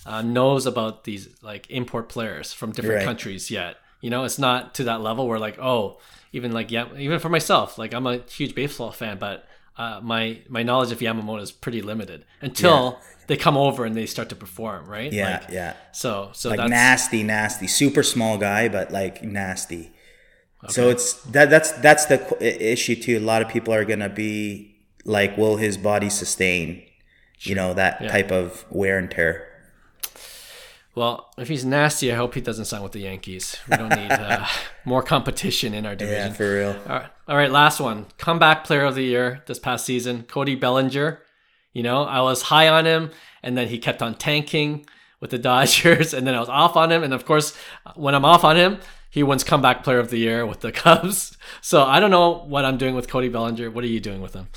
uh, knows about these like import players from different Right. countries yet. You know, it's not to that level where like, oh, even like yeah, even for myself, like I'm a huge baseball fan, but uh, my my knowledge of Yamamoto is pretty limited until they come over and they start to perform, right? Yeah, Like, yeah. So so like that's nasty, nasty, super small guy, but like nasty. So it's that that's that's the issue too. A lot of people are gonna be like, will his body sustain, you know, that type of wear and tear? Well, if he's nasty, I hope he doesn't sign with the Yankees. We don't need uh, [laughs] more competition in our division. Yeah, for real. All right. All right, last one. Comeback player of the year this past season, Cody Bellinger. You know, I was high on him and then he kept on tanking with the [laughs] Dodgers and then I was off on him and of course, when I'm off on him, he wins comeback player of the year with the [laughs] Cubs. So, I don't know what I'm doing with Cody Bellinger. What are you doing with him?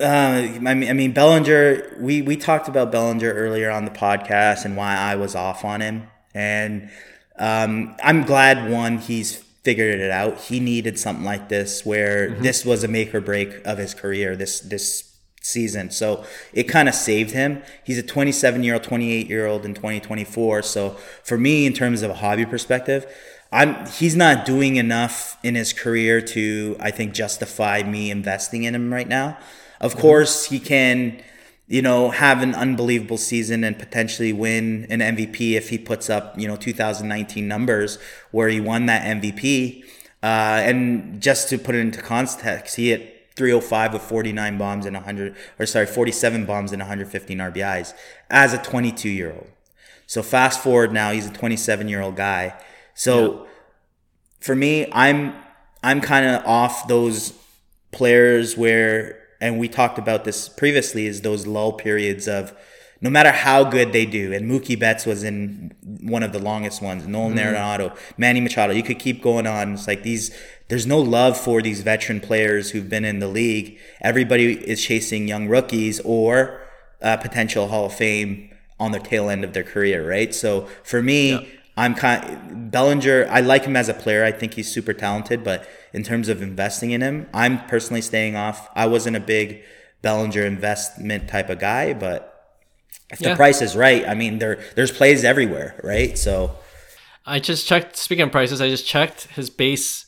Uh, I mean, I mean, Bellinger. We we talked about Bellinger earlier on the podcast and why I was off on him, and um, I'm glad one he's figured it out. He needed something like this where this was a make or break of his career. This this season, so it kind of saved him. He's a 27 year old, 28 year old in 2024. So for me, in terms of a hobby perspective. I'm he's not doing enough in his career to I think justify me investing in him right now. Of course, he can, you know, have an unbelievable season and potentially win an MVP if he puts up, you know, 2019 numbers where he won that MVP. Uh, and just to put it into context, he hit 305 with 49 bombs and 100, or sorry, 47 bombs and 115 RBIs as a 22 year old. So fast forward now, he's a 27 year old guy. So for me, I'm I'm kind of off those players where, and we talked about this previously, is those lull periods of no matter how good they do, and Mookie Betts was in one of the longest ones, Nolan mm. Arenado, Manny Machado, you could keep going on. It's like these, there's no love for these veteran players who've been in the league. Everybody is chasing young rookies or uh, potential Hall of Fame on the tail end of their career, right? So for me, yeah. I'm kind of Bellinger. I like him as a player. I think he's super talented, but in terms of investing in him, I'm personally staying off. I wasn't a big Bellinger investment type of guy, but if yeah. the price is right, I mean there there's plays everywhere, right? So I just checked speaking of prices, I just checked his base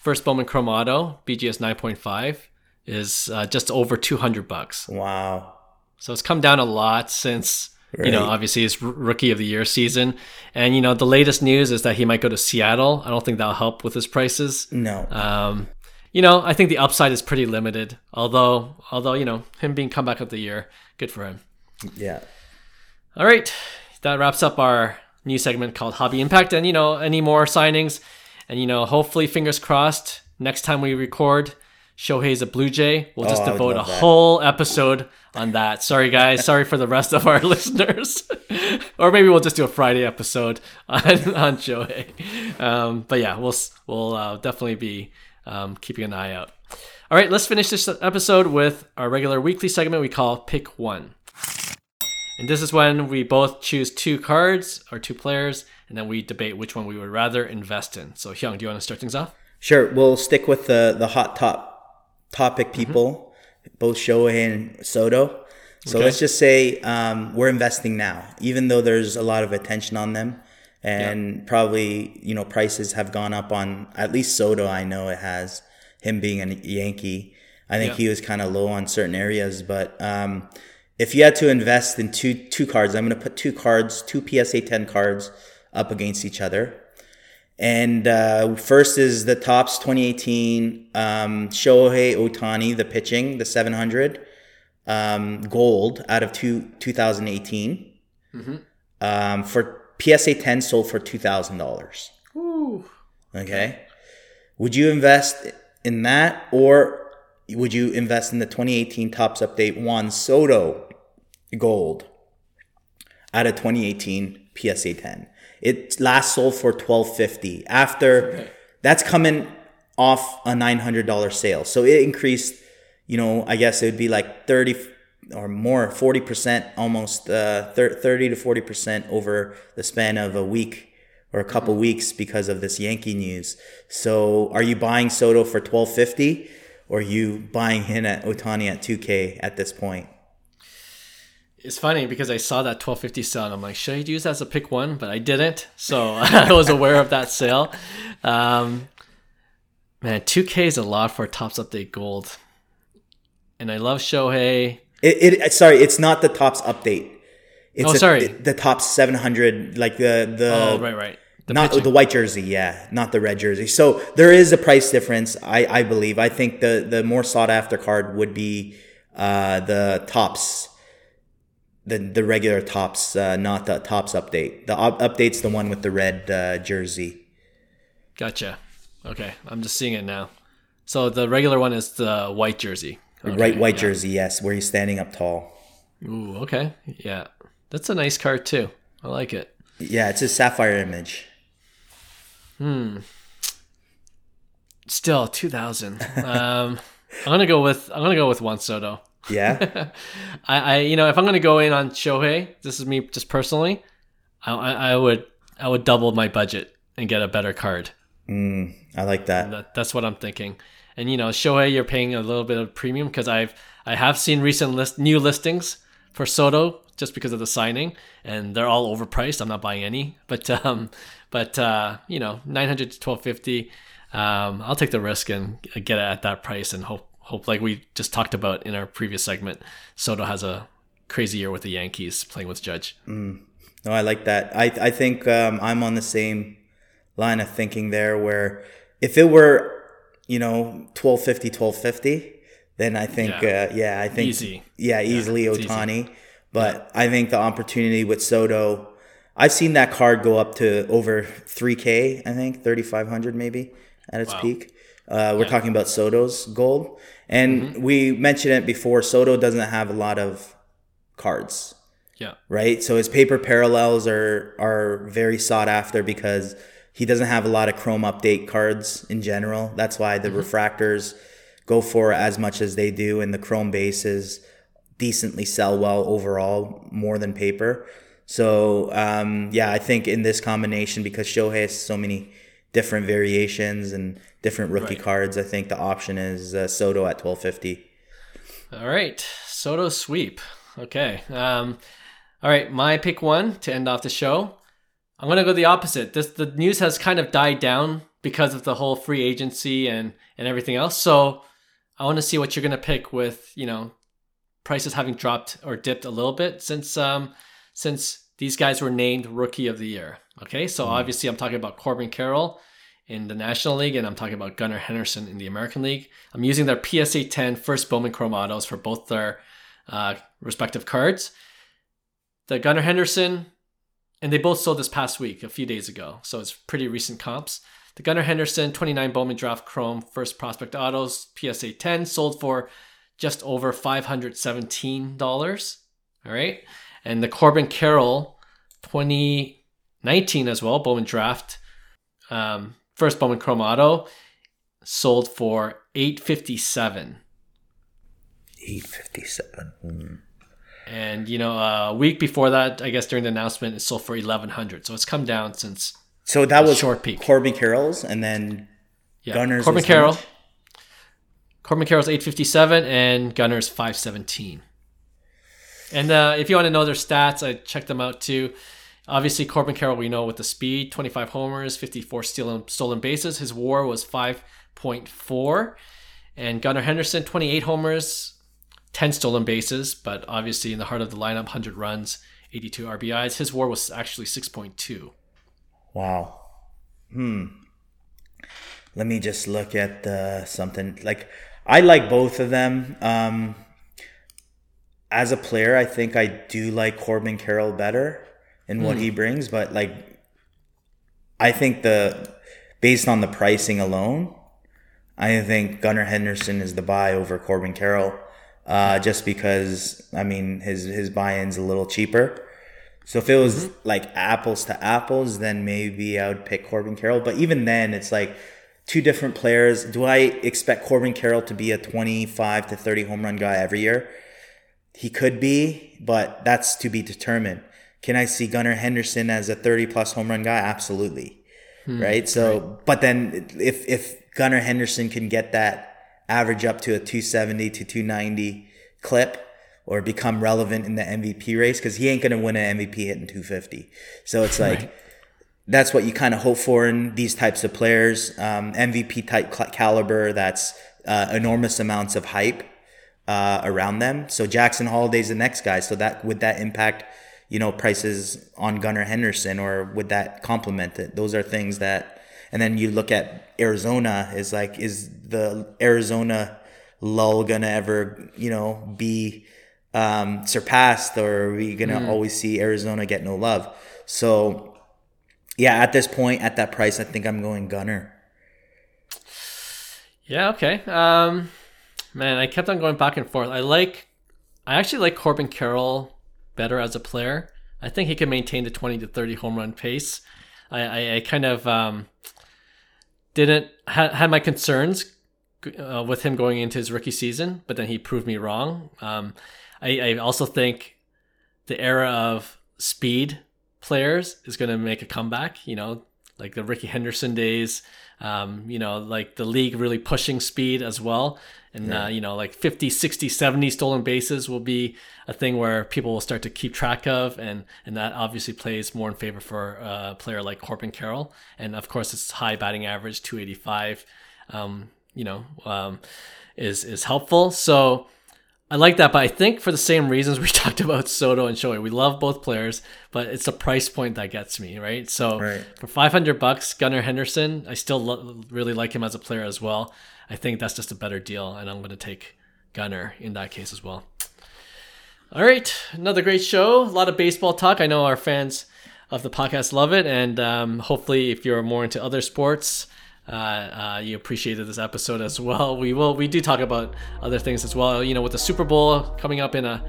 first Bowman Chrome Auto, BGS 9.5 is uh, just over 200 bucks. Wow. So it's come down a lot since Right. You know, obviously his rookie of the year season, and you know the latest news is that he might go to Seattle. I don't think that'll help with his prices. No. Um, you know, I think the upside is pretty limited. Although, although you know, him being comeback of the year, good for him. Yeah. All right, that wraps up our new segment called Hobby Impact, and you know, any more signings, and you know, hopefully, fingers crossed, next time we record, Shohei's a Blue Jay. We'll just oh, devote a that. whole episode on that. Sorry, guys. Sorry for the rest of our [laughs] listeners. [laughs] or maybe we'll just do a Friday episode [laughs] on on Shohei. Um, but yeah, we'll we'll uh, definitely be um, keeping an eye out. All right, let's finish this episode with our regular weekly segment we call Pick One. And this is when we both choose two cards or two players, and then we debate which one we would rather invest in. So, Hyung, do you want to start things off? Sure. We'll stick with the the hot top topic mm-hmm. people, mm-hmm. both Shohei and Soto. So okay. let's just say um, we're investing now, even though there's a lot of attention on them, and yeah. probably you know prices have gone up on at least Soto. I know it has him being a Yankee. I think yeah. he was kind of low on certain areas, but um, if you had to invest in two two cards, I'm going to put two cards, two PSA 10 cards up against each other. And uh, first is the Topps 2018 um, Shohei Ohtani, the pitching, the 700 um, gold out of two, 2018. Mm-hmm. Um, for PSA 10 sold for $2,000. Okay. Would you invest in that or would you invest in the 2018 Topps Update Juan Soto gold out of 2018 PSA 10? It last sold for twelve fifty. After okay. that's coming off a nine hundred dollar sale, so it increased. You know, I guess it would be like thirty or more, forty percent, almost uh, thirty to forty percent over the span of a week or a couple mm-hmm. weeks because of this Yankee news. So, are you buying Soto for twelve fifty, or are you buying him at Ohtani at two K at this point? It's funny because I saw that 1250 sale and I'm like, should I use that as a pick one? But I didn't. So [laughs] I was aware of that sale. Um, man, 2K is a lot for Topps Update Gold. And I love Shohei. It, it sorry, it's not the Topps Update. It's oh, a, sorry. the Topps 700, like the the. Oh, right, right. The not pitching. the white jersey, yeah, not the red jersey. So there is a price difference, I, I believe. I think the the more sought after card would be uh, the Topps the the regular Topps, uh, not the Topps update. The op- update's the one with the red uh, jersey. Gotcha. Okay, I'm just seeing it now. So the regular one is the white jersey. Okay, right, white yeah. jersey, yes, where he's standing up tall. Ooh, okay, yeah, that's a nice card too. I like it. Yeah, it's a sapphire image. Hmm. Still, two thousand. [laughs] um, I'm gonna go with I'm gonna go with Juan Soto. Yeah. [laughs] I, I, you know, if I'm gonna go in on Shohei, this is me just personally. I, I would, I would double my budget and get a better card. Mm, I like that. that. That's what I'm thinking. And you know, Shohei, you're paying a little bit of premium because I've, I have seen recent list new listings for Soto just because of the signing, and they're all overpriced. I'm not buying any, but [laughs] um, but uh, you know, 900 to 1250. Um, I'll take the risk and get it at that price and hope hope, like we just talked about in our previous segment, Soto has a crazy year with the Yankees playing with Judge. Mm. No, I like that. I I think um, I'm on the same line of thinking there. Where if it were, you know, 1250, 1250, then I think, yeah, uh, yeah I think, easy. yeah, easily yeah, Ohtani. Easy. But yeah. I think the opportunity with Soto, I've seen that card go up to over 3K. I think 3,500 maybe at its wow. peak. Uh, we're talking about Soto's gold, and we mentioned it before. Soto doesn't have a lot of cards, Yeah. right? So his paper parallels are are very sought after because he doesn't have a lot of Chrome update cards in general. That's why the refractors go for as much as they do, and the Chrome bases decently sell well overall, more than paper. So um, yeah, I think in this combination because Shohei has so many different variations and different rookie Right. cards, I think the option is uh, Soto at twelve fifty. All right, Soto sweep. Okay. Um, all right, my pick one to end off the show. I'm gonna go the opposite. This the news has kind of died down because of the whole free agency and and everything else. So I want to see what you're gonna pick with you know prices having dropped or dipped a little bit since um since these guys were named rookie of the year. Okay, so obviously I'm talking about Corbin Carroll in the National League, and I'm talking about Gunnar Henderson in the American League. I'm using their PSA 10 first Bowman Chrome autos for both their uh, respective cards. The Gunnar Henderson, and they both sold this past week, a few days ago, so it's pretty recent comps. The Gunnar Henderson 29 Bowman Draft Chrome first prospect autos PSA 10 sold for just over $517. All right. And the Corbin Carroll 2019 as well, Bowman Draft um, first Bowman Chrome Auto sold for 857 Eight fifty seven. and you know a week before that i guess during the announcement it sold for 1100 so it's come down since So that was short peak. Corbin Carroll's, and then yeah Gunnar's corbin carroll much? corbin carroll's 857 and gunnar's 517 and uh, if you want to know their stats i checked them out too obviously corbin carroll we know with the speed 25 homers 54 stolen, stolen bases his war was 5.4 and gunnar henderson 28 homers 10 stolen bases, but obviously in the heart of the lineup, 100 runs, 82 RBIs. His war was actually 6.2. Wow. Hmm. Let me just look at uh, something. Like, I like both of them. Um, as a player, I think I do like Corbin Carroll better in what he brings, but like, I think the based on the pricing alone, I think Gunnar Henderson is the buy over Corbin Carroll, uh, just because I mean his his buy-in's a little cheaper. So if it was like apples to apples, then maybe I would pick Corbin Carroll. But even then, it's like two different players. Do I expect Corbin Carroll to be a 25 to 30 home run guy every year? He could be, but that's to be determined. Can I see Gunnar Henderson as a 30 plus home run guy? Absolutely. right? So, but then if if Gunnar Henderson can get that average up to a 270 to 290 clip or become relevant in the MVP race because he ain't going to win an MVP hitting 250. So it's like Right. that's what you kind of hope for in these types of players. Um, MVP type cl- caliber that's uh, enormous amounts of hype uh, around them. So Jackson Holliday's the next guy. So that would that impact, you know, prices on Gunnar Henderson or would that complement it? Those are things that. And then you look at Arizona is like, is the Arizona lull gonna ever, you know, be um, surpassed, or are we gonna always see Arizona get no love? So, yeah, at this point, at that price, I think I'm going Gunnar. Yeah, okay. Um, man, I kept on going back and forth. I like, I actually like Corbin Carroll better as a player. I think he can maintain the 20 to 30 home run pace. I, I, I kind of um, didn't, had, had my concerns uh, with him going into his rookie season, but then he proved me wrong. Um, I, I also think the era of speed players is going to make a comeback. You know, like the Rickey Henderson days. Um, you know, like the league really pushing speed as well. And, uh, you know, like 50, 60, 70 stolen bases will be a thing where people will start to keep track of. And, and that obviously plays more in favor for a player like Corbin Carroll. And of course, it's high batting average, 285, um, you know, um, is, is helpful. So, I like that, but I think for the same reasons [laughs] we talked about Soto and Shohei, we love both players, but it's the price point that gets me, right? So Right. for 500 bucks, Gunnar Henderson, I still lo- really like him as a player as well. I think that's just a better deal, and I'm going to take Gunnar in that case as well. All right, another great show. A lot of baseball talk. I know our fans of the podcast love it, and um, hopefully, if you're more into other sports, uh, uh, you appreciated this episode as well. We will we do talk about other things as well. You know, with the Super Bowl coming up in a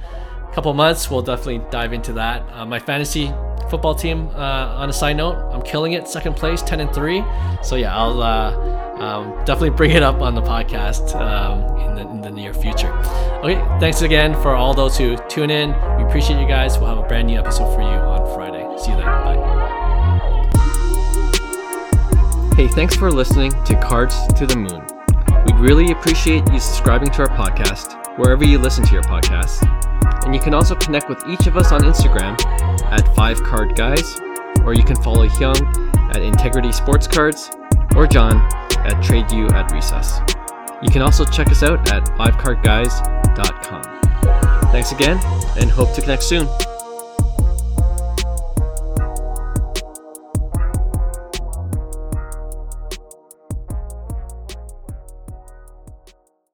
couple months, we'll definitely dive into that. Uh, my fantasy football team, uh, on a side note, I'm killing it, second place, ten and three. So yeah, I'll uh, um, definitely bring it up on the podcast um, in, the, in the near future. Okay, thanks again for all those who tune in. We appreciate you guys. We'll have a brand new episode for you on Friday. See you then. Bye. Hey, thanks for listening to Cards to the Moon. We'd really appreciate you subscribing to our podcast wherever you listen to your podcasts. And you can also connect with each of us on Instagram at 5 Card Guys, or you can follow Hyung at Integrity Sports Cards, or John at Trade You at Recess. You can also check us out at 5cardguys.com. Thanks again, and hope to connect soon.